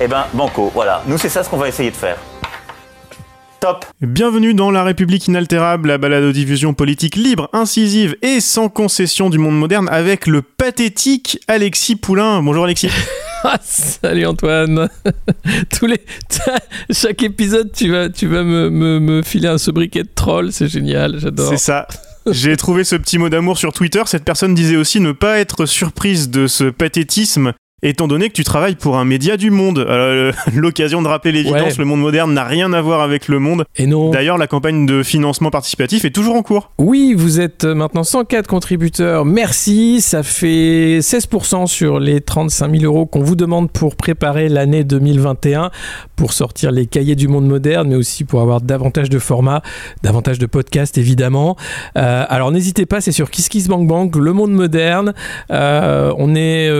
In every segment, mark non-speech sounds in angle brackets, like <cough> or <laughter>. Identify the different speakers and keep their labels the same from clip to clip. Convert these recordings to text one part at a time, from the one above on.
Speaker 1: Eh ben, banco, voilà. Nous, c'est ça ce qu'on va essayer de faire. Top
Speaker 2: Bienvenue dans La République inaltérable, la balade aux diffusion politique libre, incisive et sans concession du monde moderne avec le pathétique Alexis Poulain. Bonjour Alexis. <laughs>
Speaker 3: Ah, salut Antoine. <laughs> Tous les <laughs> chaque épisode tu vas tu vas me, me, me filer un sobriquet de troll, c'est génial, j'adore.
Speaker 2: C'est ça. J'ai trouvé ce petit mot d'amour sur Twitter. Cette personne disait aussi ne pas être surprise de ce pathétisme étant donné que tu travailles pour un média du monde. Euh, <laughs> L'occasion de rappeler l'évidence,
Speaker 3: Ouais.
Speaker 2: le monde moderne n'a rien à voir avec le monde.
Speaker 3: Et non.
Speaker 2: D'ailleurs, la campagne de financement participatif est toujours en cours.
Speaker 3: Oui, vous êtes maintenant 104 contributeurs. Merci. Ça fait 16% sur les 35 000 euros qu'on vous demande pour préparer l'année 2021, pour sortir les cahiers du monde moderne, mais aussi pour avoir davantage de formats, davantage de podcasts, évidemment. Euh, alors n'hésitez pas, c'est sur KissKissBankBank, le monde moderne. Euh, on est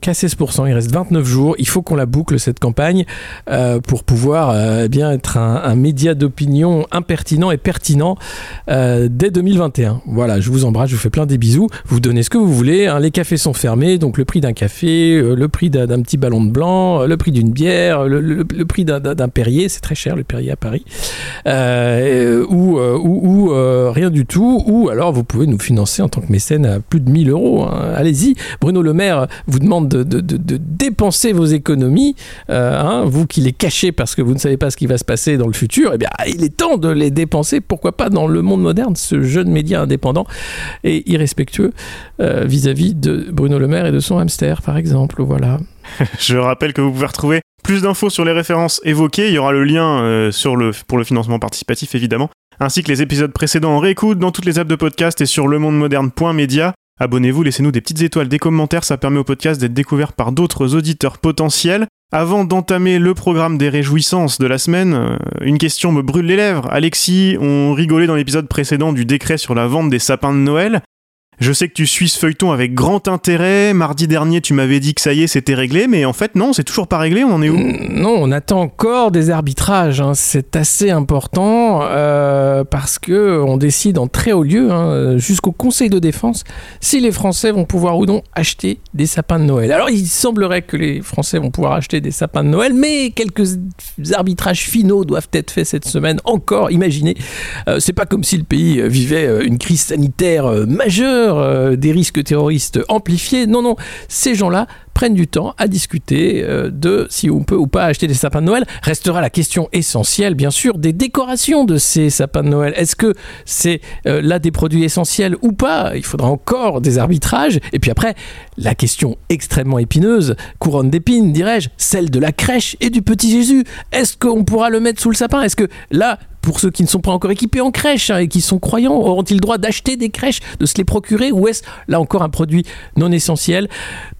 Speaker 3: qu'à 16%. Il reste 29 jours. Il faut qu'on la boucle, cette campagne, euh, pour pouvoir euh, eh bien être un, média d'opinion impertinent et pertinent euh, dès 2021. Voilà, je vous embrasse, je vous fais plein des bisous. Vous donnez ce que vous voulez. hein. Les cafés sont fermés, donc le prix d'un café, le prix d'un petit ballon de blanc, le prix d'une bière, le, prix d'un- Perrier, c'est très cher le Perrier à Paris, ou, rien du tout. Ou alors vous pouvez nous financer en tant que mécène à plus de 1000 euros. hein. Allez-y. Bruno Le Maire vous demande de, de- de- de dépenser vos économies, euh, hein, vous qui les cachez parce que vous ne savez pas ce qui va se passer dans le futur. Eh bien, il est temps de les dépenser. Pourquoi pas dans le monde moderne, ce jeune média indépendant et irrespectueux euh, vis-à-vis de Bruno Le Maire et de son hamster, par exemple. Voilà. <laughs>
Speaker 2: Je rappelle que vous pouvez retrouver plus d'infos sur les références évoquées. Il y aura le lien euh, sur le, pour le financement participatif, évidemment, ainsi que les épisodes précédents en réécoute dans toutes les apps de podcast et sur lemondemoderne.media. Abonnez-vous, laissez-nous des petites étoiles, des commentaires, ça permet au podcast d'être découvert par d'autres auditeurs potentiels. Avant d'entamer le programme des réjouissances de la semaine, euh, une question me brûle les lèvres. Alexis, on rigolait dans l'épisode précédent du décret sur la vente des sapins de Noël. Je sais que tu suis ce feuilleton avec grand intérêt. Mardi dernier, tu m'avais dit que ça y est, c'était réglé, mais en fait, non, c'est toujours pas réglé. On en est où?
Speaker 3: Mm, Non, on attend encore des arbitrages. hein. C'est assez important euh, parce que on décide en très haut lieu, hein, jusqu'au Conseil de défense, si les Français vont pouvoir ou non acheter des sapins de Noël. Alors, il semblerait que les Français vont pouvoir acheter des sapins de Noël, mais quelques arbitrages finaux doivent être faits cette semaine. Encore, imaginez, euh, c'est pas comme si le pays vivait euh, une crise sanitaire euh, euh, des risques terroristes amplifiés. Non, non, ces gens-là prennent du temps à discuter euh, de si on peut ou pas acheter des sapins de Noël. Restera la question essentielle, bien sûr, des décorations de ces sapins de Noël. Est-ce que c'est euh, là des produits essentiels ou pas? Il faudra encore des arbitrages. Et puis après, la question extrêmement épineuse, couronne d'épines, dirais-je, celle de la crèche et du petit Jésus. Est-ce qu'on pourra le mettre sous le sapin? Est-ce que là, pour ceux qui ne sont pas encore équipés en crèche hein, et qui sont croyants, auront-ils le droit d'acheter des crèches, de se les procurer Ou est-ce là encore un produit non essentiel?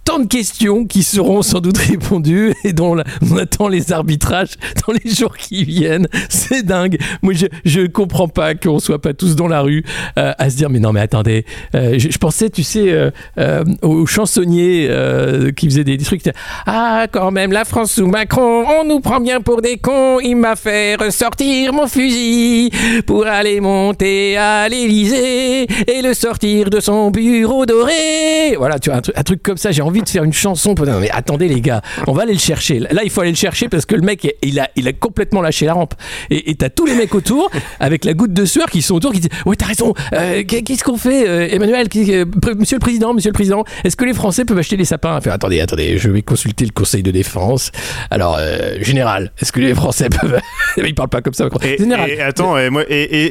Speaker 3: Tant de questions qui seront sans doute répondues et dont on attend les arbitrages dans les jours qui viennent. C'est dingue. Moi, je, je comprends pas qu'on soit pas tous dans la rue euh, à se dire mais non mais attendez. Euh, je, pensais, tu sais, euh, aux chansonniers qui faisaient des, des trucs. Ah, quand même, la France sous Macron, on nous prend bien pour des cons. Il m'a fait ressortir mon fusil pour aller monter à l'Élysée et le sortir de son bureau doré. Voilà, tu vois, un, truc- un truc comme ça. J'ai envie de faire une chanson. Non, mais attendez, les gars, on va aller le chercher. Là, il faut aller le chercher parce que le mec, il a, il a complètement lâché la rampe. Et t'as tous les mecs autour, avec la goutte de sueur, qui sont autour, qui disent Ouais, t'as raison. Euh, qu'est- Qu'est-ce qu'on fait, euh, Emmanuel euh, Monsieur le Président, Monsieur le Président, est-ce que les Français peuvent acheter des sapins? Attendez, attendez, je vais consulter le Conseil de défense. Alors, euh, général, est-ce que les Français peuvent. <laughs> il parle pas comme ça.
Speaker 2: Et,
Speaker 3: Général.
Speaker 2: et attends, et,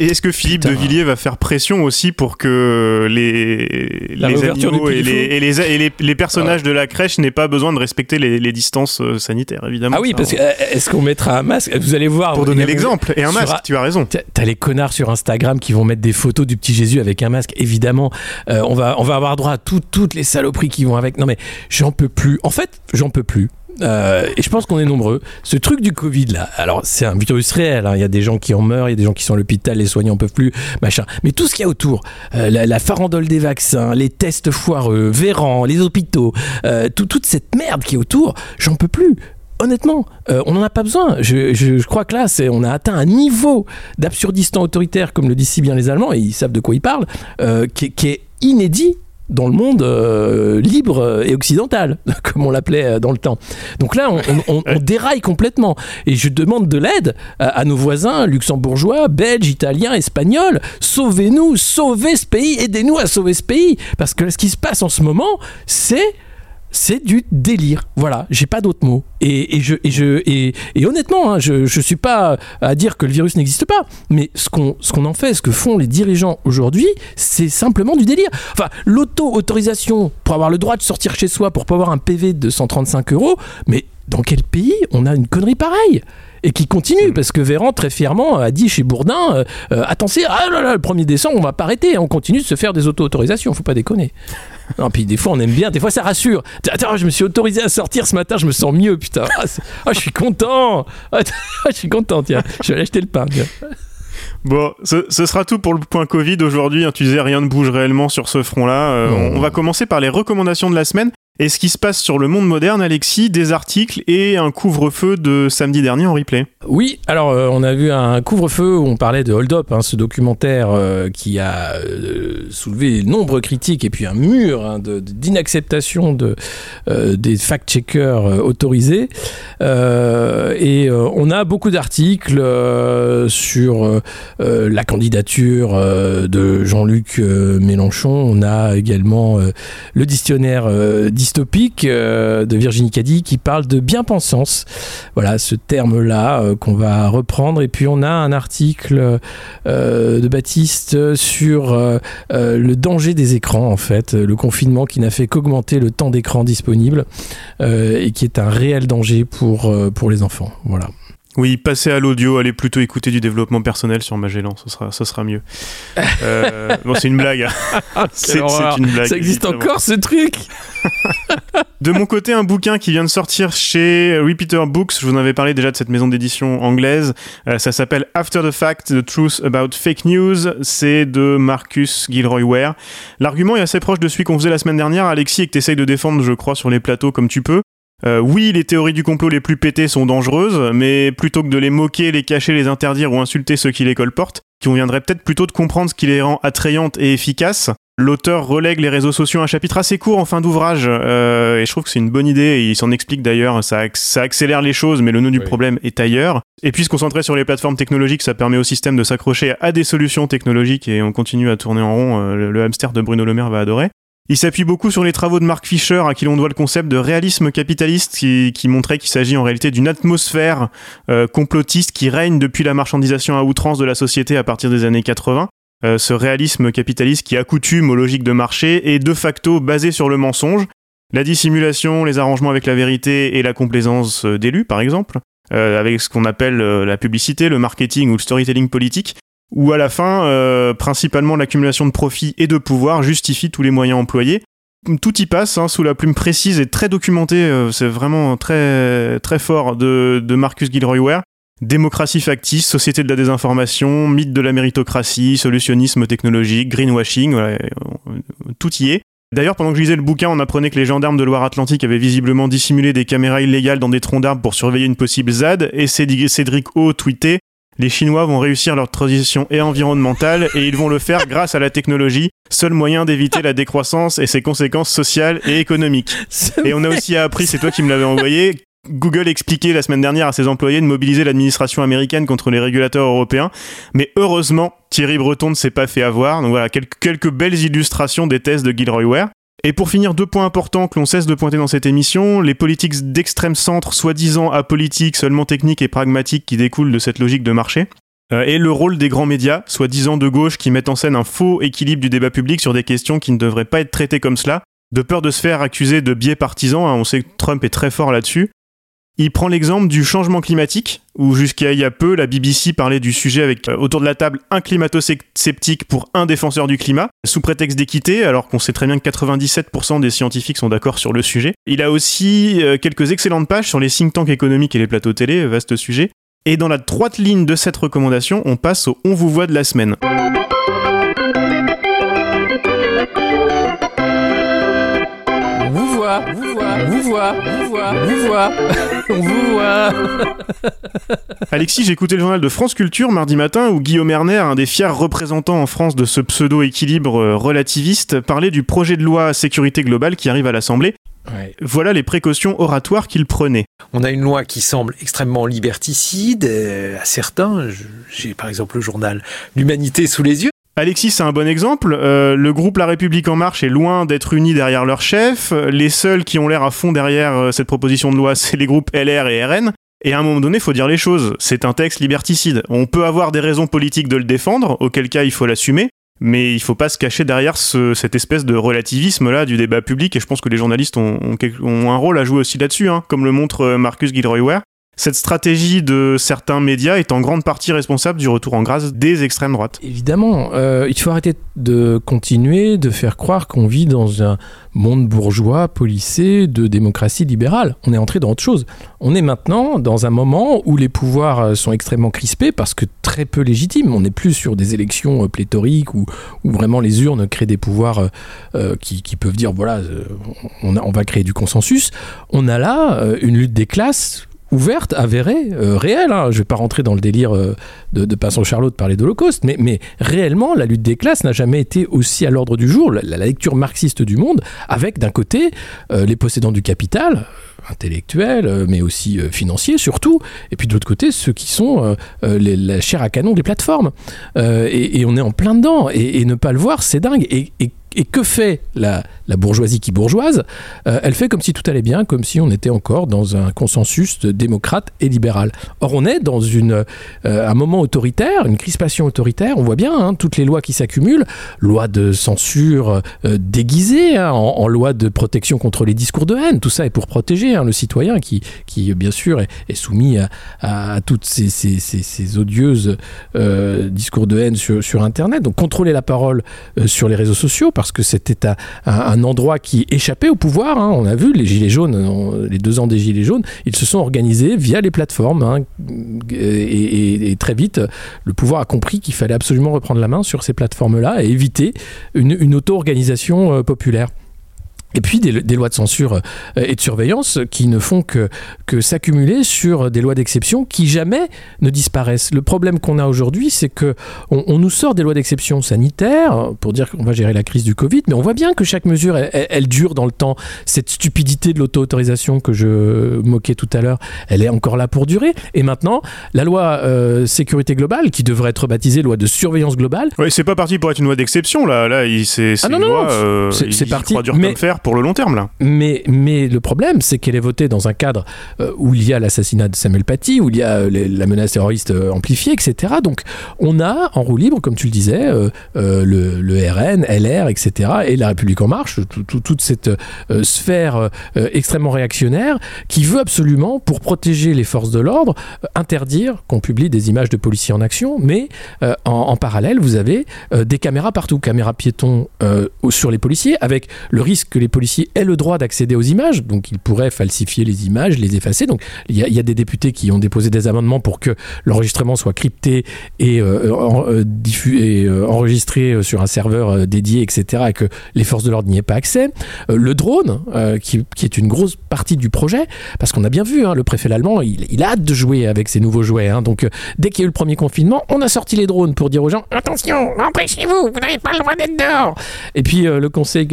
Speaker 2: est-ce que Philippe
Speaker 3: Putain.
Speaker 2: de Villiers va faire pression aussi pour que les,
Speaker 3: La
Speaker 2: les animaux et, les, et les- les personnages de la crèche n'aient pas besoin de respecter les, les distances euh, sanitaires, évidemment.
Speaker 3: Ah oui,
Speaker 2: Ça,
Speaker 3: parce que euh, est-ce qu'on mettra un masque? Vous allez voir.
Speaker 2: Pour donner l'exemple, et un masque, tu as raison.
Speaker 3: T'as- les connards sur Instagram qui vont mettre des photos du petit Jésus avec un masque. Évidemment, euh, on va on va avoir droit à tout- toutes les saloperies qui vont avec. Non mais j'en peux plus. En fait, j'en peux plus. Euh, et je pense qu'on est nombreux. Ce truc du Covid là, alors c'est un virus réel. hein. Il y a des gens qui en meurent, il y a des gens qui sont à l'hôpital, les soignants en peuvent plus, machin. Mais tout ce qu'il y a autour, euh, la, farandole des vaccins, les tests foireux, Véran, les hôpitaux, euh, tout- toute cette merde qui est autour, j'en peux plus. Honnêtement, on n'en a pas besoin. Je, crois que là, on a atteint un niveau d'absurdistan autoritaire, comme le disent si bien les Allemands, et ils savent de quoi ils parlent, qui est inédit dans le monde euh, libre et occidental, <laughs> comme on l'appelait euh, dans le temps. Donc là, on, on- on- on <laughs> déraille complètement. Et je demande de l'aide à, à nos voisins luxembourgeois, belges, italiens, espagnols. Sauvez-nous, sauvez ce pays, aidez-nous à sauver ce pays. Parce que ce qui se passe en ce moment, c'est c'est du délire. Voilà, j'ai pas d'autres mots. Et, et je, et, je, et, et honnêtement, hein, je, je suis pas à dire que le virus n'existe pas, mais ce qu'on ce qu'on en fait, ce que font les dirigeants aujourd'hui, c'est simplement du délire. Enfin, l'auto-autorisation pour avoir le droit de sortir chez soi, pour pas avoir un PV de 135 euros, mais dans quel pays on a une connerie pareille? Et qui continue parce que Véran très fièrement a dit chez Bourdin euh, euh, attention ah là là, le 1er décembre on va pas arrêter on continue de se faire des auto-autorisations faut pas déconner non, puis des fois on aime bien, des fois ça rassure. Attends, je me suis autorisé à sortir ce matin, je me sens mieux, putain. Ah, ah, je suis content. <laughs> Ah, je suis content, tiens. Je vais aller acheter le pain. tiens.
Speaker 2: Bon, ce, ce sera tout pour le point Covid aujourd'hui. hein. tu disais, rien ne bouge réellement sur ce front-là. Euh, on va commencer par les recommandations de la semaine. Et ce qui se passe sur le monde moderne, Alexis, des articles et un couvre-feu de samedi dernier en replay.
Speaker 3: Oui, alors euh, on a vu un couvre-feu où on parlait de Hold Up, hein, ce documentaire euh, qui a euh, soulevé de nombreux critiques et puis un mur hein, d'inacceptation euh, des fact-checkers autorisés. Et on a beaucoup d'articles sur la candidature de Jean-Luc Mélenchon. On a également le dictionnaire dystopique euh, de Virginie Caddy qui parle de bien-pensance. Voilà, ce terme-là euh, qu'on va reprendre. Et puis on a un article euh, de Baptiste sur le danger des écrans, en fait, le confinement qui n'a fait qu'augmenter le temps d'écran disponible et qui est un réel danger pour, pour les enfants. Voilà.
Speaker 2: Oui, passez à l'audio, allez plutôt écouter du développement personnel sur Magellan, ce sera, ce sera mieux. <laughs> Euh, bon, c'est une blague.
Speaker 3: horreur.
Speaker 2: c'est une blague.
Speaker 3: Ça existe
Speaker 2: évidemment.
Speaker 3: encore ce truc
Speaker 2: De mon côté, un bouquin qui vient de sortir chez Repeater Books. Je vous en avais parlé déjà de cette maison d'édition anglaise. Euh, ça s'appelle After the Fact: The Truth About Fake News. C'est de Marcus Gilroy Ware. L'argument est assez proche de celui qu'on faisait la semaine dernière, Alexis, et que tu essayes de défendre, je crois, sur les plateaux comme tu peux. Euh, oui, les théories du complot les plus pétées sont dangereuses, mais plutôt que de les moquer, les cacher, les interdire ou insulter ceux qui les colportent, qui conviendrait peut-être plutôt de comprendre ce qui les rend attrayantes et efficaces. L'auteur relègue les réseaux sociaux à un chapitre assez court en fin d'ouvrage, euh, et je trouve que c'est une bonne idée, et il s'en explique d'ailleurs, ça, ac- ça accélère les choses, mais le nœud du
Speaker 3: Oui.
Speaker 2: problème est ailleurs. Et puis se concentrer sur les plateformes technologiques, ça permet au système de s'accrocher à des solutions technologiques, et on continue à tourner en rond, euh, le, le hamster de Bruno Le Maire va adorer. Il s'appuie beaucoup sur les travaux de Mark Fisher, à qui l'on doit le concept de réalisme capitaliste, qui, montrait qu'il s'agit en réalité d'une atmosphère euh, complotiste qui règne depuis la marchandisation à outrance de la société à partir des années 80. Euh, ce réalisme capitaliste qui accoutume aux logiques de marché est de facto basé sur le mensonge, la dissimulation, les arrangements avec la vérité et la complaisance euh, d'élus, par exemple, euh, avec ce qu'on appelle la publicité, le marketing ou le storytelling politique, où à la fin, euh, principalement l'accumulation de profits et de pouvoir justifie tous les moyens employés. Tout y passe hein, sous la plume précise et très documentée, euh, c'est vraiment très très fort de, Marcus Gilroy Ware. Démocratie factice, société de la désinformation, mythe de la méritocratie, solutionnisme technologique, greenwashing, euh, tout y est. D'ailleurs, pendant que je lisais le bouquin, on apprenait que les gendarmes de Loire-Atlantique avaient visiblement dissimulé des caméras illégales dans des troncs d'arbres pour surveiller une possible ZAD, et Cédric O tweetait les Chinois vont réussir leur transition et environnementale et ils vont le faire grâce à la technologie, seul moyen d'éviter la décroissance et ses conséquences sociales et économiques. Et on a aussi appris, c'est toi qui me l'avais envoyé, Google expliquait la semaine dernière à ses employés de mobiliser l'administration américaine contre les régulateurs européens. Mais heureusement, Thierry Breton ne s'est pas fait avoir. Donc voilà, quelques, quelques belles illustrations des thèses de Gilroy Ware. Et pour finir, deux points importants que l'on cesse de pointer dans cette émission, les politiques d'extrême centre, soi-disant apolitiques, seulement techniques et pragmatiques qui découlent de cette logique de marché. Euh, et le rôle des grands médias, soi-disant de gauche, qui mettent en scène un faux équilibre du débat public sur des questions qui ne devraient pas être traitées comme cela, de peur de se faire accuser de biais partisans, hein, on sait que Trump est très fort là-dessus. Il prend l'exemple du changement climatique, où jusqu'à il y a peu, la BBC parlait du sujet avec euh, autour de la table un climato-sceptique pour un défenseur du climat, sous prétexte d'équité, alors qu'on sait très bien que 97% des scientifiques sont d'accord sur le sujet. Il a aussi euh, quelques excellentes pages sur les think tanks économiques et les plateaux télé, vaste sujet. Et dans la droite ligne de cette recommandation, on passe au On vous voit de la semaine.
Speaker 3: Voit, vous voit, vous voit, vous voit, vous voit, <laughs> on vous voit. <laughs>
Speaker 2: Alexis, j'ai écouté le journal de France Culture mardi matin où Guillaume Erner, un des fiers représentants en France de ce pseudo-équilibre euh, relativiste, parlait du projet de loi sécurité globale qui arrive à l'Assemblée. Voilà les précautions oratoires qu'il prenait.
Speaker 4: On a une loi qui semble extrêmement liberticide euh, à certains. J'ai par exemple le journal L'Humanité sous les yeux.
Speaker 2: Alexis, c'est un bon exemple. Euh, le groupe La République En Marche est loin d'être uni derrière leur chef. Les seuls qui ont l'air à fond derrière euh, cette proposition de loi, <laughs> c'est les groupes LR et RN. Et à un moment donné, faut dire les choses. C'est un texte liberticide. On peut avoir des raisons politiques de le défendre, auquel cas il faut l'assumer. Mais il faut pas se cacher derrière ce- cette espèce de relativisme là du débat public. Et je pense que les journalistes ont un rôle à jouer aussi là-dessus, hein, comme le montre euh, Marcus Gilroy-Ware. Cette stratégie de certains médias est en grande partie responsable du retour en grâce des extrêmes droites.
Speaker 3: Évidemment, euh, il faut arrêter de continuer de faire croire qu'on vit dans un monde bourgeois, policé, de démocratie libérale. On est entré dans autre chose. On est maintenant dans un moment où les pouvoirs euh, sont extrêmement crispés parce que très peu légitimes. On n'est plus sur des élections euh, pléthoriques où, où vraiment les urnes créent des pouvoirs qui, peuvent dire voilà, on, va créer du consensus. On a là une lutte des classes ouverte, avérée, euh, réelle. hein. Je ne vais pas rentrer dans le délire euh, de, de Pinson Charlot de parler d'Holocauste, mais, mais réellement, la lutte des classes n'a jamais été aussi à l'ordre du jour, la, lecture marxiste du monde, avec d'un côté euh, les possédants du capital, intellectuels, mais aussi financiers surtout, et puis de l'autre côté ceux qui sont la chair à canon des plateformes. Et, on est en plein dedans, et, ne pas le voir, c'est dingue. Et que fait la, bourgeoisie qui bourgeoise? Euh, Elle fait comme si tout allait bien, comme si on était encore dans un consensus démocrate et libéral. Or, on est dans euh, un moment autoritaire, une crispation autoritaire. On voit bien hein, toutes les lois qui s'accumulent, loi de censure euh, déguisée hein, en, en loi de protection contre les discours de haine. Tout ça est pour protéger hein, le citoyen qui, bien sûr, est, soumis à, à, toutes ces, ces, odieuses euh, discours de haine sur, Internet. Donc, contrôler la parole sur les réseaux sociaux parce que c'était un, endroit qui échappait au pouvoir. hein. On a vu les gilets jaunes, les deux ans des gilets jaunes, ils se sont organisés via les plateformes hein. et, très vite, le pouvoir a compris qu'il fallait absolument reprendre la main sur ces plateformes-là et éviter une, une auto-organisation euh, populaire. Et puis des, des lois de censure euh, et de surveillance qui ne font que, que s'accumuler sur des lois d'exception qui jamais ne disparaissent. Le problème qu'on a aujourd'hui, c'est que on, on nous sort des lois d'exception sanitaires pour dire qu'on va gérer la crise du Covid, mais on voit bien que chaque mesure, elle, elle- elle dure dans le temps. Cette stupidité de l'auto-autorisation que je moquais tout à l'heure, elle est encore là pour durer. Et maintenant, la loi euh, sécurité globale, qui devrait être baptisée loi de surveillance globale,
Speaker 2: Ouais, c'est pas parti pour être une loi d'exception là. Là, il- c'est
Speaker 3: Ah non,
Speaker 2: une
Speaker 3: non,
Speaker 2: loi.
Speaker 3: non,
Speaker 2: euh,
Speaker 3: c'est- parti,
Speaker 2: dur
Speaker 3: mais-
Speaker 2: comme fer pour le long terme là.
Speaker 3: Mais, mais le problème, c'est qu'elle est votée dans un cadre euh, où il y a l'assassinat de Samuel Paty, où il y a euh, la menace terroriste euh, amplifiée, etc. Donc on a en roue libre, comme tu le disais, le, RN, LR, etc. et la République en marche, tout- tout- toute cette sphère extrêmement réactionnaire qui veut absolument, pour protéger les forces de l'ordre, interdire qu'on publie des images de policiers en action, mais en, en parallèle, vous avez des caméras partout, caméras piétons sur les policiers, avec le risque que les policiers aient le droit d'accéder aux images, donc ils pourraient falsifier les images, les effacer. Donc il y, a- il des députés qui ont déposé des amendements pour que l'enregistrement soit crypté et, euh, euh, euh, enregistré sur un serveur dédié, etc., et que les forces de l'ordre n'y aient pas accès. Le drone, qui, qui est une grosse partie du projet, parce qu'on a bien vu, hein, le préfet allemand, il, il a hâte de jouer avec ses nouveaux jouets. hein. donc dès qu'il y a eu le premier confinement, on a sorti les drones pour dire aux gens attention, chez vous, vous n'avez pas le droit d'être dehors. Et puis le Conseil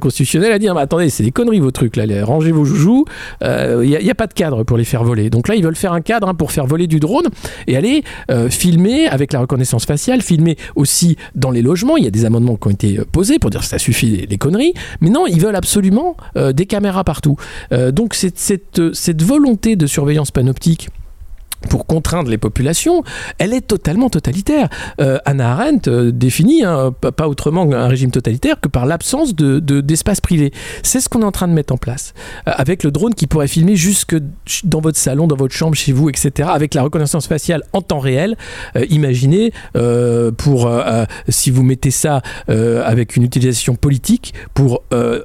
Speaker 3: constitutionnel a bah, attendez, c'est des conneries vos trucs là, les- rangez vos joujoux, il n'y a, pas de cadre pour les faire voler. Donc là, ils veulent faire un cadre hein, pour faire voler du drone et aller euh, filmer avec la reconnaissance faciale, filmer aussi dans les logements. Il y a des amendements qui ont été euh, posés pour dire ça suffit les, conneries, mais non, ils veulent absolument euh, des caméras partout. Euh, donc cette, cette volonté de surveillance panoptique pour contraindre les populations, elle est totalement totalitaire. Euh, Anna Arendt euh, définit hein, pas autrement un régime totalitaire que par l'absence de, de- d'espace privé. C'est ce qu'on est en train de mettre en place. Euh, avec le drone qui pourrait filmer jusque dans votre salon, dans votre chambre, chez vous, etc. Avec la reconnaissance faciale en temps réel. Euh, imaginez, pour, si vous mettez ça avec une utilisation politique, pour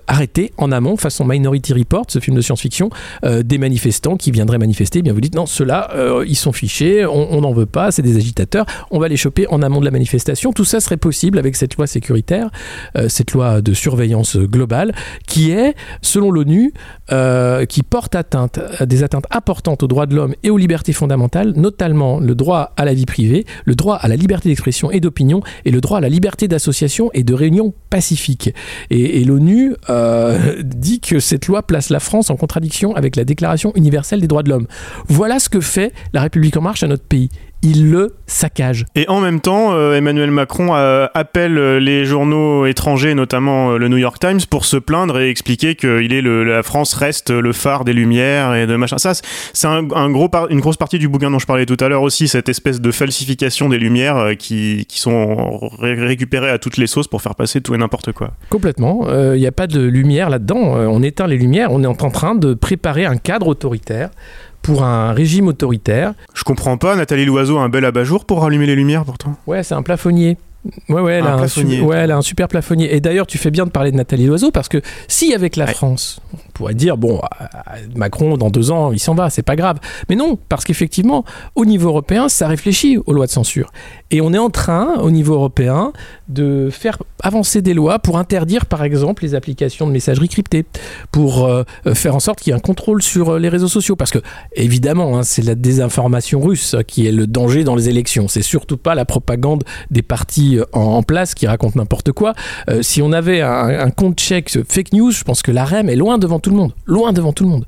Speaker 3: arrêter en amont, façon Minority Report, ce film de science-fiction, des manifestants qui viendraient manifester, eh bien vous dites non, ceux-là, ils sont fichés, on n'en veut pas, c'est des agitateurs, on va les choper en amont de la manifestation. Tout ça serait possible avec cette loi sécuritaire, euh, cette loi de surveillance globale, qui est, selon l'ONU, euh, qui porte atteinte des atteintes importantes aux droits de l'homme et aux libertés fondamentales, notamment le droit à la vie privée, le droit à la liberté d'expression et d'opinion, et le droit à la liberté d'association et de réunion pacifique. Et, et l'ONU euh, <laughs> dit que cette loi place la France en contradiction avec la Déclaration universelle des droits de l'homme. Voilà ce que fait la République en marche à notre pays. Il le saccage.
Speaker 2: Et en même temps, euh, Emmanuel Macron euh, appelle euh, les journaux étrangers, notamment euh, le New York Times, pour se plaindre et expliquer que il est le, la France reste le phare des lumières et de machin. Ça, c'est- un, un gros par- une grosse partie du bouquin dont je parlais tout à l'heure aussi, cette espèce de falsification des lumières qui, qui sont ré- récupérées à toutes les sauces pour faire passer tout et n'importe quoi.
Speaker 3: Complètement. Il n'y a pas de lumière là-dedans. On éteint les lumières. On est en train de préparer un cadre autoritaire pour un régime autoritaire.
Speaker 2: Je comprends pas, Nathalie Loiseau a un bel abat-jour pour rallumer les lumières pourtant.
Speaker 3: Ouais, c'est un plafonnier. Ouais, ouais, elle,
Speaker 2: Un
Speaker 3: a un, su- ouais, elle a un super plafonnier. Et d'ailleurs, tu fais bien de parler de Nathalie Loiseau parce que si avec la
Speaker 2: Ouais.
Speaker 3: France, on pourrait dire, bon, Macron, dans deux ans, il s'en va, c'est pas grave. Mais non, parce qu'effectivement, au niveau européen, ça réfléchit aux lois de censure. Et on est en train, au niveau européen, de faire avancer des lois pour interdire, par exemple, les applications de messagerie cryptée, pour euh, euh, faire en sorte qu'il y ait un contrôle sur euh, les réseaux sociaux. Parce que, évidemment, hein, c'est la désinformation russe qui est le danger dans les élections. C'est surtout pas la propagande des partis euh, en, place qui racontent n'importe quoi. Euh, si on avait un, un compte check fake news, je pense que la REM est loin devant tout le monde. Loin devant tout le monde.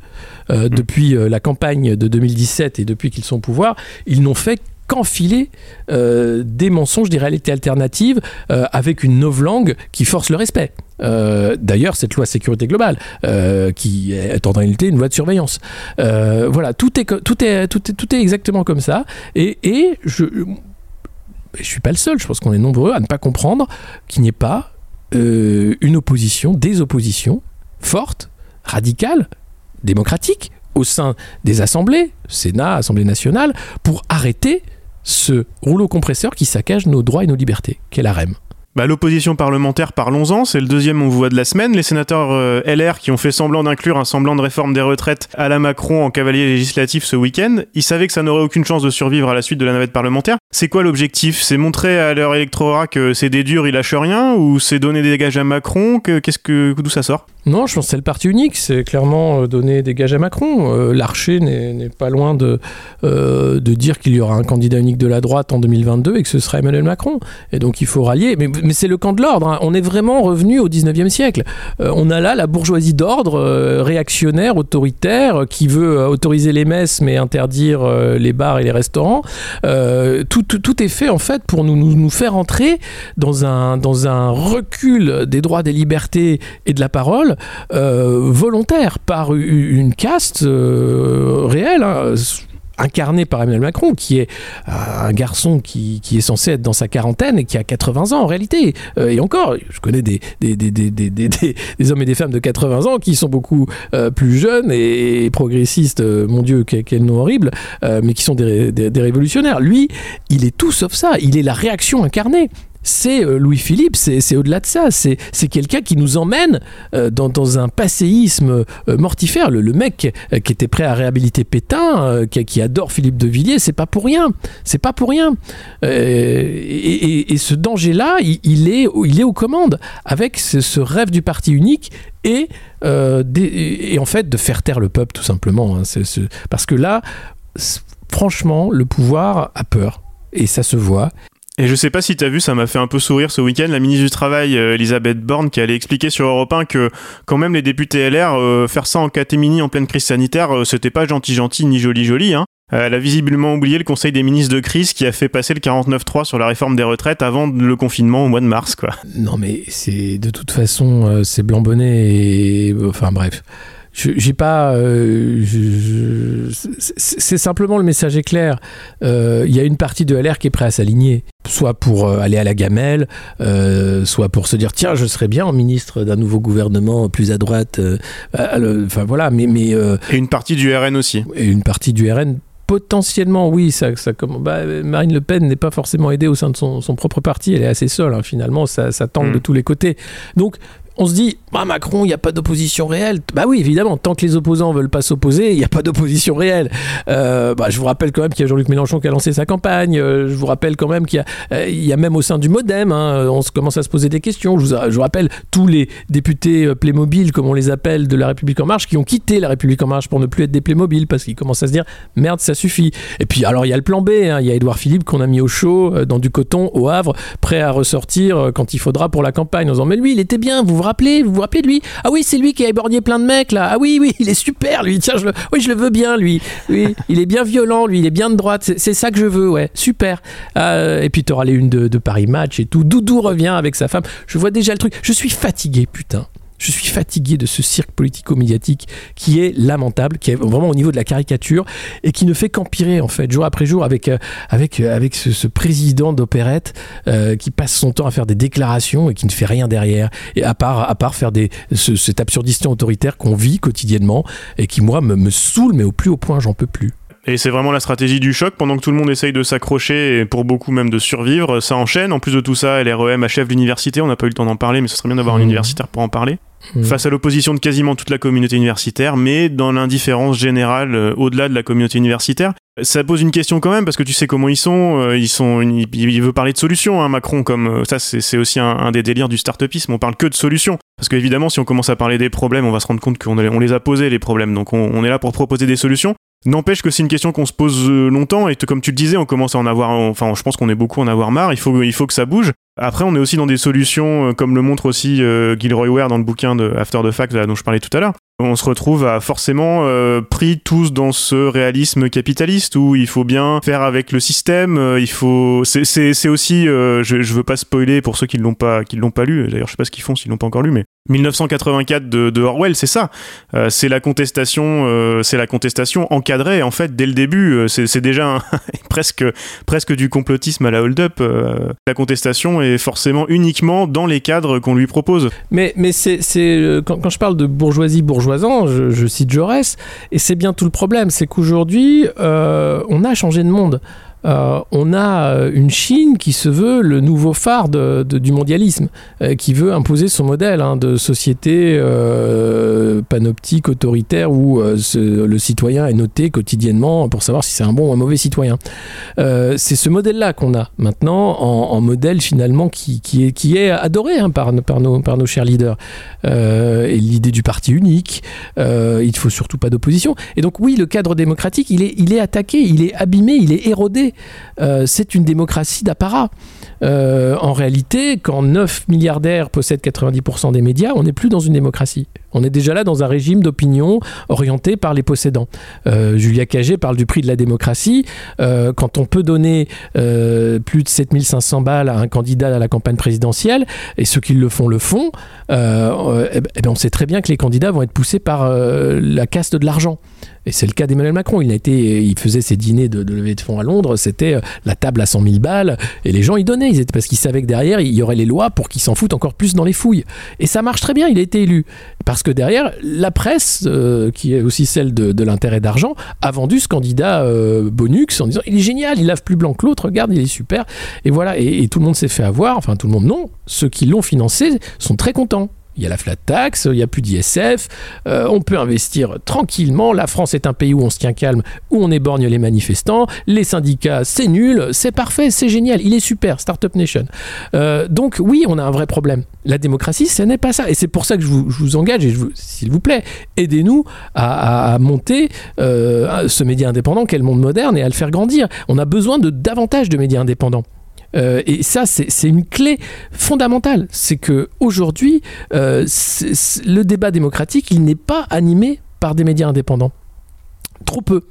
Speaker 3: Euh, Depuis euh, la campagne de 2017 et depuis qu'ils sont au pouvoir, ils n'ont fait qu'enfiler euh, des mensonges, des réalités alternatives euh, avec une novlangue qui force le respect. Euh, D'ailleurs, cette loi sécurité globale, qui est en réalité une loi de surveillance. Voilà, tout est, co- tout, est, tout, est, tout est exactement comme ça. Et, et je je suis pas le seul, je pense qu'on est nombreux à ne pas comprendre qu'il n'y ait pas euh, une opposition, des oppositions fortes, radicales, démocratiques, au sein des assemblées, Sénat, Assemblée nationale, pour arrêter ce rouleau compresseur qui saccage nos droits et nos libertés, qu'est la REM.
Speaker 2: Bah, L'opposition parlementaire, parlons-en, c'est le deuxième on voit de la semaine. Les sénateurs euh, LR qui ont fait semblant d'inclure un semblant de réforme des retraites à la Macron en cavalier législatif ce week-end, ils savaient que ça n'aurait aucune chance de survivre à la suite de la navette parlementaire. C'est quoi l'objectif? C'est montrer à leur électorat que c'est des durs, ils lâchent rien? Ou c'est donner des gages à Macron? Que, Qu'est-ce que, D'où ça sort?
Speaker 3: Non, je pense que c'est le parti unique, c'est clairement euh, donner des gages à Macron. Euh, L'archer n'est pas loin de, euh, de dire qu'il y aura un candidat unique de la droite en 2022 et que ce sera Emmanuel Macron. Et donc il faut rallier. Mais, c'est le camp de l'ordre. hein. On est vraiment revenu au 19e siècle. On a là la bourgeoisie d'ordre, réactionnaire, autoritaire, qui veut autoriser les messes mais interdire les bars et les restaurants. Tout, est fait en fait pour nous, faire entrer dans un, dans un recul des droits, des libertés et de la parole euh, volontaire par une caste euh, réelle. hein, incarnée par Emmanuel Macron, qui est euh, un garçon qui, qui est censé être dans sa quarantaine et qui a 80 ans en réalité. Euh, et encore, je connais des, des, des, des, des, hommes et des femmes de 80 ans qui sont beaucoup euh, plus jeunes et, progressistes, mon Dieu, quel, quel nom horrible, mais qui sont des révolutionnaires. Lui, il est tout sauf ça, il est la réaction incarnée c'est euh, Louis-Philippe, c'est au-delà de ça, c'est quelqu'un qui nous emmène euh, dans, un passéisme euh, mortifère. Le, mec qui était prêt à réhabiliter Pétain, qui, adore Philippe de Villiers, c'est pas pour rien, c'est pas pour rien. Et, ce danger-là, il, est, il est aux commandes avec ce, rêve du parti unique et, en fait de faire taire le peuple tout simplement. hein. Parce que là, franchement, le pouvoir a peur et ça se voit.
Speaker 2: Et je sais pas si t'as vu, ça m'a fait un peu sourire ce week-end, la ministre du Travail, euh, Elisabeth Borne, qui allait expliquer sur Europe 1 que quand même les députés LR, euh, faire ça en catémini en pleine crise sanitaire, euh, c'était pas gentil-gentil ni joli-joli. Hein. Euh, Elle a visiblement oublié le Conseil des ministres de crise qui a fait passer le 49-3 sur la réforme des retraites avant le confinement au mois de mars, quoi.
Speaker 3: Non, mais c'est de toute façon, c'est blanc bonnet et enfin bref. J'ai pas. euh, c'est simplement le message est clair. Euh, Il y a une partie de LR qui est prêt à s'aligner, soit pour euh, aller à la gamelle, euh, soit pour se dire tiens, je serais bien en ministre d'un nouveau gouvernement plus à droite. Enfin voilà, mais mais
Speaker 2: Et une partie du RN aussi.
Speaker 3: et une partie du RN. Potentiellement, oui, ça, ça, comme- bah, Marine Le Pen n'est pas forcément aidée au sein de son, son propre parti, elle est assez seule, hein, finalement, ça, ça tangue
Speaker 2: Mm.
Speaker 3: de tous les côtés. Donc, on se dit, ah, Macron, il n'y a pas d'opposition réelle. Bah oui, évidemment, tant que les opposants veulent pas s'opposer, il n'y a pas d'opposition réelle. Euh, bah, je vous rappelle quand même qu'il y a Jean-Luc Mélenchon qui a lancé sa campagne. Euh, je vous rappelle quand même qu'il y, a, euh, y a même au sein du MoDem, hein, on commence à se poser des questions. Je vous, rappelle tous les députés euh, Playmobil, comme on les appelle, de La République En Marche, qui ont quitté La République En Marche pour ne plus être des Playmobil parce qu'ils commencent à se dire merde, ça suffit. Et puis, alors, il y a le plan B. hein. Il y a Édouard Philippe qu'on a mis au chaud dans du coton au Havre, prêt à ressortir quand il faudra pour la campagne en disant Mais lui, il était bien, vous vous rappelez Vous vous rappelez de lui? Ah oui, c'est lui qui a éborgné plein de mecs là. Ah oui, oui, il est super lui. Tiens, je le, oui, je le veux bien lui. Oui, il est bien violent lui, il est bien de droite. C'est ça que je veux, ouais, super. Euh, et puis, tu auras les unes de, de Paris Match et tout. Doudou revient avec sa femme. Je vois déjà le truc. Je suis fatigué, putain. Je suis fatigué de ce cirque politico-médiatique qui est lamentable, qui est vraiment au niveau de la caricature et qui ne fait qu'empirer en fait jour après jour avec euh, avec euh, avec ce, président d'opérette euh, qui passe son temps à faire des déclarations et qui ne fait rien derrière et à part à part faire des ce- cette absurdité autoritaire qu'on vit quotidiennement et qui moi me, me saoule mais au plus haut point j'en peux plus.
Speaker 2: Et c'est vraiment la stratégie du choc. Pendant que tout le monde essaye de s'accrocher et pour beaucoup même de survivre, ça enchaîne. En plus de tout ça, LREM achève l'université. On n'a pas eu le temps d'en parler, mais ce serait bien d'avoir un
Speaker 3: Mhm.
Speaker 2: universitaire pour en parler.
Speaker 3: Mhm.
Speaker 2: Face à l'opposition de quasiment toute la communauté universitaire, mais dans l'indifférence générale euh, au-delà de la communauté universitaire. Ça pose une question quand même parce que tu sais comment ils sont. euh, ils sont, il, il veut parler de solutions, hein, Macron. Comme euh, ça, c'est aussi un, un des délires du start-upisme. On parle que de solutions parce qu'évidemment, si on commence à parler des problèmes, on va se rendre compte qu'on les- a posés les problèmes. Donc on, on est là pour proposer des solutions. N'empêche que c'est une question qu'on se pose euh, longtemps et comme tu le disais, on commence à en avoir. Enfin, je pense qu'on est beaucoup en avoir marre. Il faut que ça bouge. Après, on est aussi dans des solutions, euh, comme le montre aussi euh, Gilroy Ware dans le bouquin de After the Fact là, dont je parlais tout à l'heure. On se retrouve forcément euh, pris tous dans ce réalisme capitaliste où il faut bien faire avec le système. euh, il faut. C'est- aussi. euh, je, je veux pas spoiler pour ceux qui l'ont pas qui l'ont pas lu. D'ailleurs, je sais pas ce qu'ils font s'ils l'ont pas encore lu, mais 1984 de, Orwell, c'est ça. Euh, c'est la contestation. euh, c'est la contestation encadrée en fait dès le début. Euh, C'est déjà <laughs> presque presque du complotisme à la hold-up. euh, la contestation est forcément uniquement dans les cadres qu'on lui propose.
Speaker 3: Mais, mais c'est, euh, quand, quand je parle de bourgeoisie bourgeoisant, je, je cite Jaurès, et c'est bien tout le problème, c'est qu'aujourd'hui, euh, on a changé de monde. Euh, on a euh, une Chine qui se veut le nouveau phare du mondialisme, euh, qui veut imposer son modèle hein, de société panoptique, autoritaire, où le citoyen est noté quotidiennement pour savoir si c'est un bon ou un mauvais citoyen. C'est ce modèle-là qu'on a maintenant en, modèle finalement qui, est, adoré hein, par, nos, chers leaders. Et l'idée du parti unique, il ne faut surtout pas d'opposition. Et donc oui, le cadre démocratique, il est attaqué, il est abîmé, il est érodé. Euh, c'est une démocratie d'apparat. Euh, en réalité, quand 9 milliardaires possèdent 90% des médias, on n'est plus dans une démocratie. On est déjà là dans un régime d'opinion orienté par les possédants. Euh, Julia Cagé parle du prix de la démocratie. Euh, quand on peut donner euh, plus de 7500 balles à un candidat à la campagne présidentielle, et ceux qui le font le font, eh eh ben on sait très bien que les candidats vont être poussés par la caste de l'argent. Et c'est le cas d'Emmanuel Macron. Il, a été, il faisait ses dîners de, levée de fonds à Londres, c'était la table à 100 000 balles, et les gens y donnaient, ils étaient, parce qu'ils savaient que derrière, il y aurait les lois pour qu'ils s'en foutent encore plus dans les fouilles. Et ça marche très bien, il a été élu. Parce derrière, la presse, euh, qui est aussi celle de, l'intérêt d'argent, a vendu ce candidat euh, Bonux en disant il est génial, il lave plus blanc que l'autre, regarde, il est super. Et voilà, et tout le monde s'est fait avoir, enfin tout le monde non, ceux qui l'ont financé sont très contents. Il y a la flat tax, il n'y a plus d'ISF, euh, on peut investir tranquillement. La France est un pays où on se tient calme, où on éborgne les manifestants. Les syndicats, c'est nul, c'est parfait, c'est génial, il est super, Startup Nation. Euh, donc oui, on a un vrai problème. La démocratie, ce n'est pas ça. Et c'est pour ça que je vous, engage, s'il vous plaît, aidez-nous à monter euh, ce média indépendant qu'est le monde moderne et à le faire grandir. On a besoin de davantage de médias indépendants. Euh, et ça, c'est une clé fondamentale. C'est que aujourd'hui, euh, le débat démocratique, il n'est pas animé par des médias indépendants. Trop peu.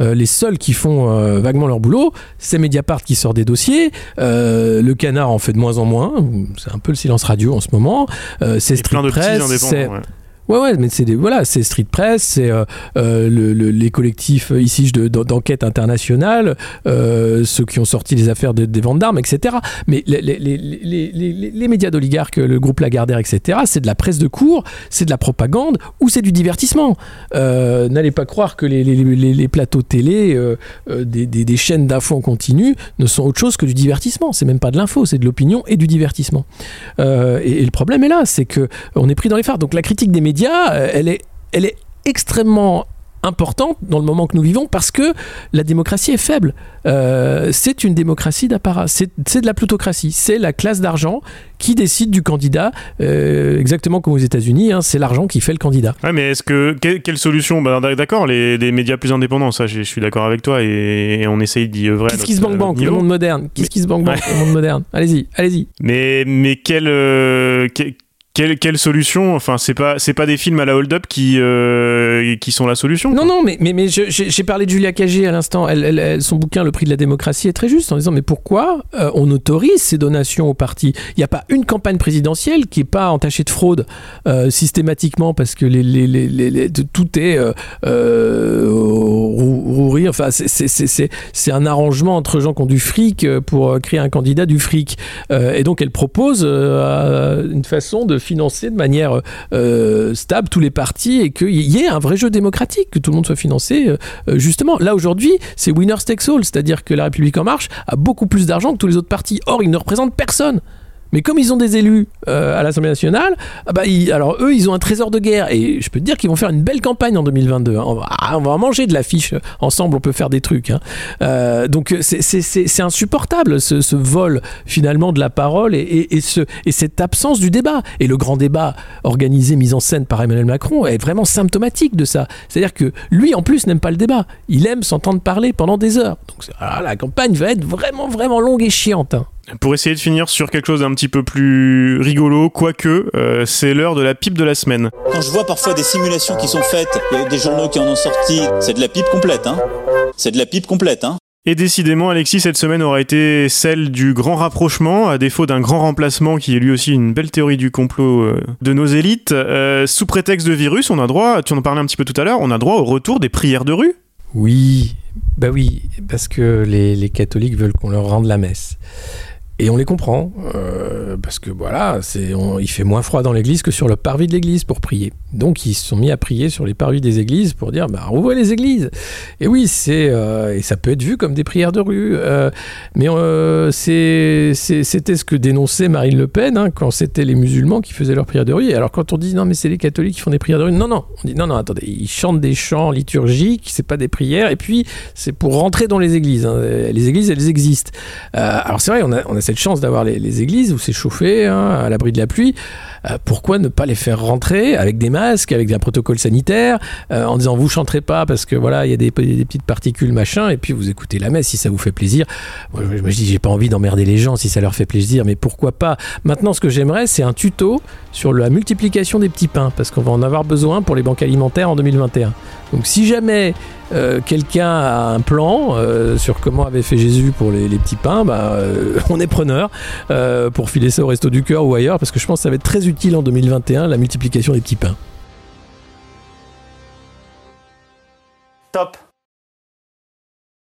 Speaker 3: Euh, les seuls qui font euh, vaguement leur boulot, c'est Mediapart qui sort des dossiers, euh, le Canard en fait de moins en moins, c'est un peu le silence radio en ce moment, c'est Street Press, c'est
Speaker 2: ouais.
Speaker 3: Ouais, ouais, mais c'est des, voilà, c'est Street Press, c'est euh, euh, le- le- les collectifs euh, ici de- d'en- d'enquête internationale, euh, ceux qui ont sorti les affaires de- des ventes d'armes, etc. Mais les, les- les- les- médias d'oligarques, le groupe Lagardère, etc., c'est de la presse de cours, c'est de la propagande ou c'est du divertissement. Euh, N'allez pas croire que les, plateaux télé euh, des, des- des chaînes d'infos en continu ne sont autre chose que du divertissement. C'est même pas de l'info, c'est de l'opinion et du divertissement. Et, et le problème est là, c'est que on est pris dans les phares. Donc la critique des médias, euh, elle est, elle est extrêmement importante dans le moment que nous vivons parce que la démocratie est faible. Euh, c'est une démocratie d'apparat, c'est c'est de la plutocratie, c'est la classe d'argent qui décide du candidat, euh, exactement comme aux États-Unis, hein, c'est l'argent qui fait le candidat.
Speaker 2: Ouais, mais est-ce que. que- quelle solution? Bah, D'accord, les, médias plus indépendants, ça, je je suis d'accord avec toi et, et on essaye d'y œuvrer.
Speaker 3: Qu'est-ce qui se banque banque Le monde moderne? Qu'est-ce qui se banque banque Le monde moderne? Allez-y, allez-y.
Speaker 2: Mais, mais quelle, euh, que- quelle, quelle solution Enfin, c'est pas, c'est pas des films à la hold-up qui, euh, qui sont la solution.
Speaker 3: Non, non, mais, mais, mais j'ai parlé de Julia Cagé à l'instant. Elle, elle- elle- son bouquin, Le prix de la démocratie, est très juste en disant mais pourquoi euh, on autorise ces donations aux partis Il n'y a pas une campagne présidentielle qui n'est pas entachée de fraude euh, systématiquement parce que les, les- les- les- les- tout est rou- rourir. Enfin, c'est- c'est- c'est c'est- c'est un arrangement entre gens qui ont du fric pour créer un candidat du fric. Et donc, elle propose une façon de financer de manière euh, stable tous les partis et qu'il y ait un vrai jeu démocratique, que tout le monde soit financé euh, euh, justement. Là aujourd'hui, c'est winner takes all, c'est-à-dire que la République en marche a beaucoup plus d'argent que tous les autres partis. Or, ils ne représentent personne. Mais comme ils ont des élus euh, à l'Assemblée nationale, ah bah, alors eux, ils ont un trésor de guerre. Et je peux te dire qu'ils vont faire une belle campagne en 2022. hein. On va, ah, on va en manger de l'affiche. Ensemble, on peut faire des trucs. hein. Euh, donc c'est- insupportable ce, vol finalement de la parole et, et- et ce, et cette absence du débat. Et le grand débat organisé, mis en scène par Emmanuel Macron est vraiment symptomatique de ça. C'est-à-dire que lui, en plus, n'aime pas le débat. Il aime s'entendre parler pendant des heures. Donc ah, la campagne va être vraiment, vraiment longue et chiante. hein.
Speaker 2: Pour essayer de finir sur quelque chose d'un petit peu plus rigolo, quoique, euh, c'est l'heure de la pipe de la semaine.
Speaker 5: Quand je vois parfois des simulations qui sont faites, il y a des journaux qui en ont sorti, c'est de la pipe complète, hein. C'est de la pipe complète, hein.
Speaker 2: Et décidément, Alexis, cette semaine aura été celle du grand rapprochement, à défaut d'un grand remplacement qui est lui aussi une belle théorie du complot euh, de nos élites. Euh, sous prétexte de virus, on a droit, tu en parlais un petit peu tout à l'heure, on a droit au retour des prières de rue.
Speaker 3: Oui, bah oui, parce que les, les catholiques veulent qu'on leur rende la messe. Et on les comprend, euh, parce que voilà, c'est, il fait moins froid dans l'église que sur le parvis de l'église pour prier. Donc ils se sont mis à prier sur les parvis des églises pour dire, bah rouvrez les églises. Et oui, c'est euh, et ça peut être vu comme des prières de rue. euh, mais euh, c'est, c'était ce que dénonçait Marine Le Pen hein, quand c'était les musulmans qui faisaient leurs prières de rue. Alors quand on dit non mais c'est les catholiques qui font des prières de rue, non non, on dit non non attendez, ils chantent des chants liturgiques, c'est pas des prières. Et puis c'est pour rentrer dans les églises. hein. Les églises elles existent. Alors c'est vrai, on a, on a chance d'avoir les, églises où c'est chauffé, hein, à l'abri de la pluie. Euh, pourquoi ne pas les faire rentrer avec des masques, avec un protocole sanitaire, euh, en disant vous chanterez pas parce que voilà il y a des, petites particules machin, et puis vous écoutez la messe si ça vous fait plaisir. Moi je me dis j'ai pas envie d'emmerder les gens si ça leur fait plaisir, mais pourquoi pas? Maintenant ce que j'aimerais c'est un tuto sur la multiplication des petits pains parce qu'on va en avoir besoin pour les banques alimentaires en 2021. Donc si jamais euh, quelqu'un a un plan euh, sur comment avait fait Jésus pour les, petits pains, bah, euh, <laughs> on est preneur pour filer ça au resto du cœur ou ailleurs, parce que je pense que ça va être très utile en 2021, la multiplication des petits pains.
Speaker 1: Top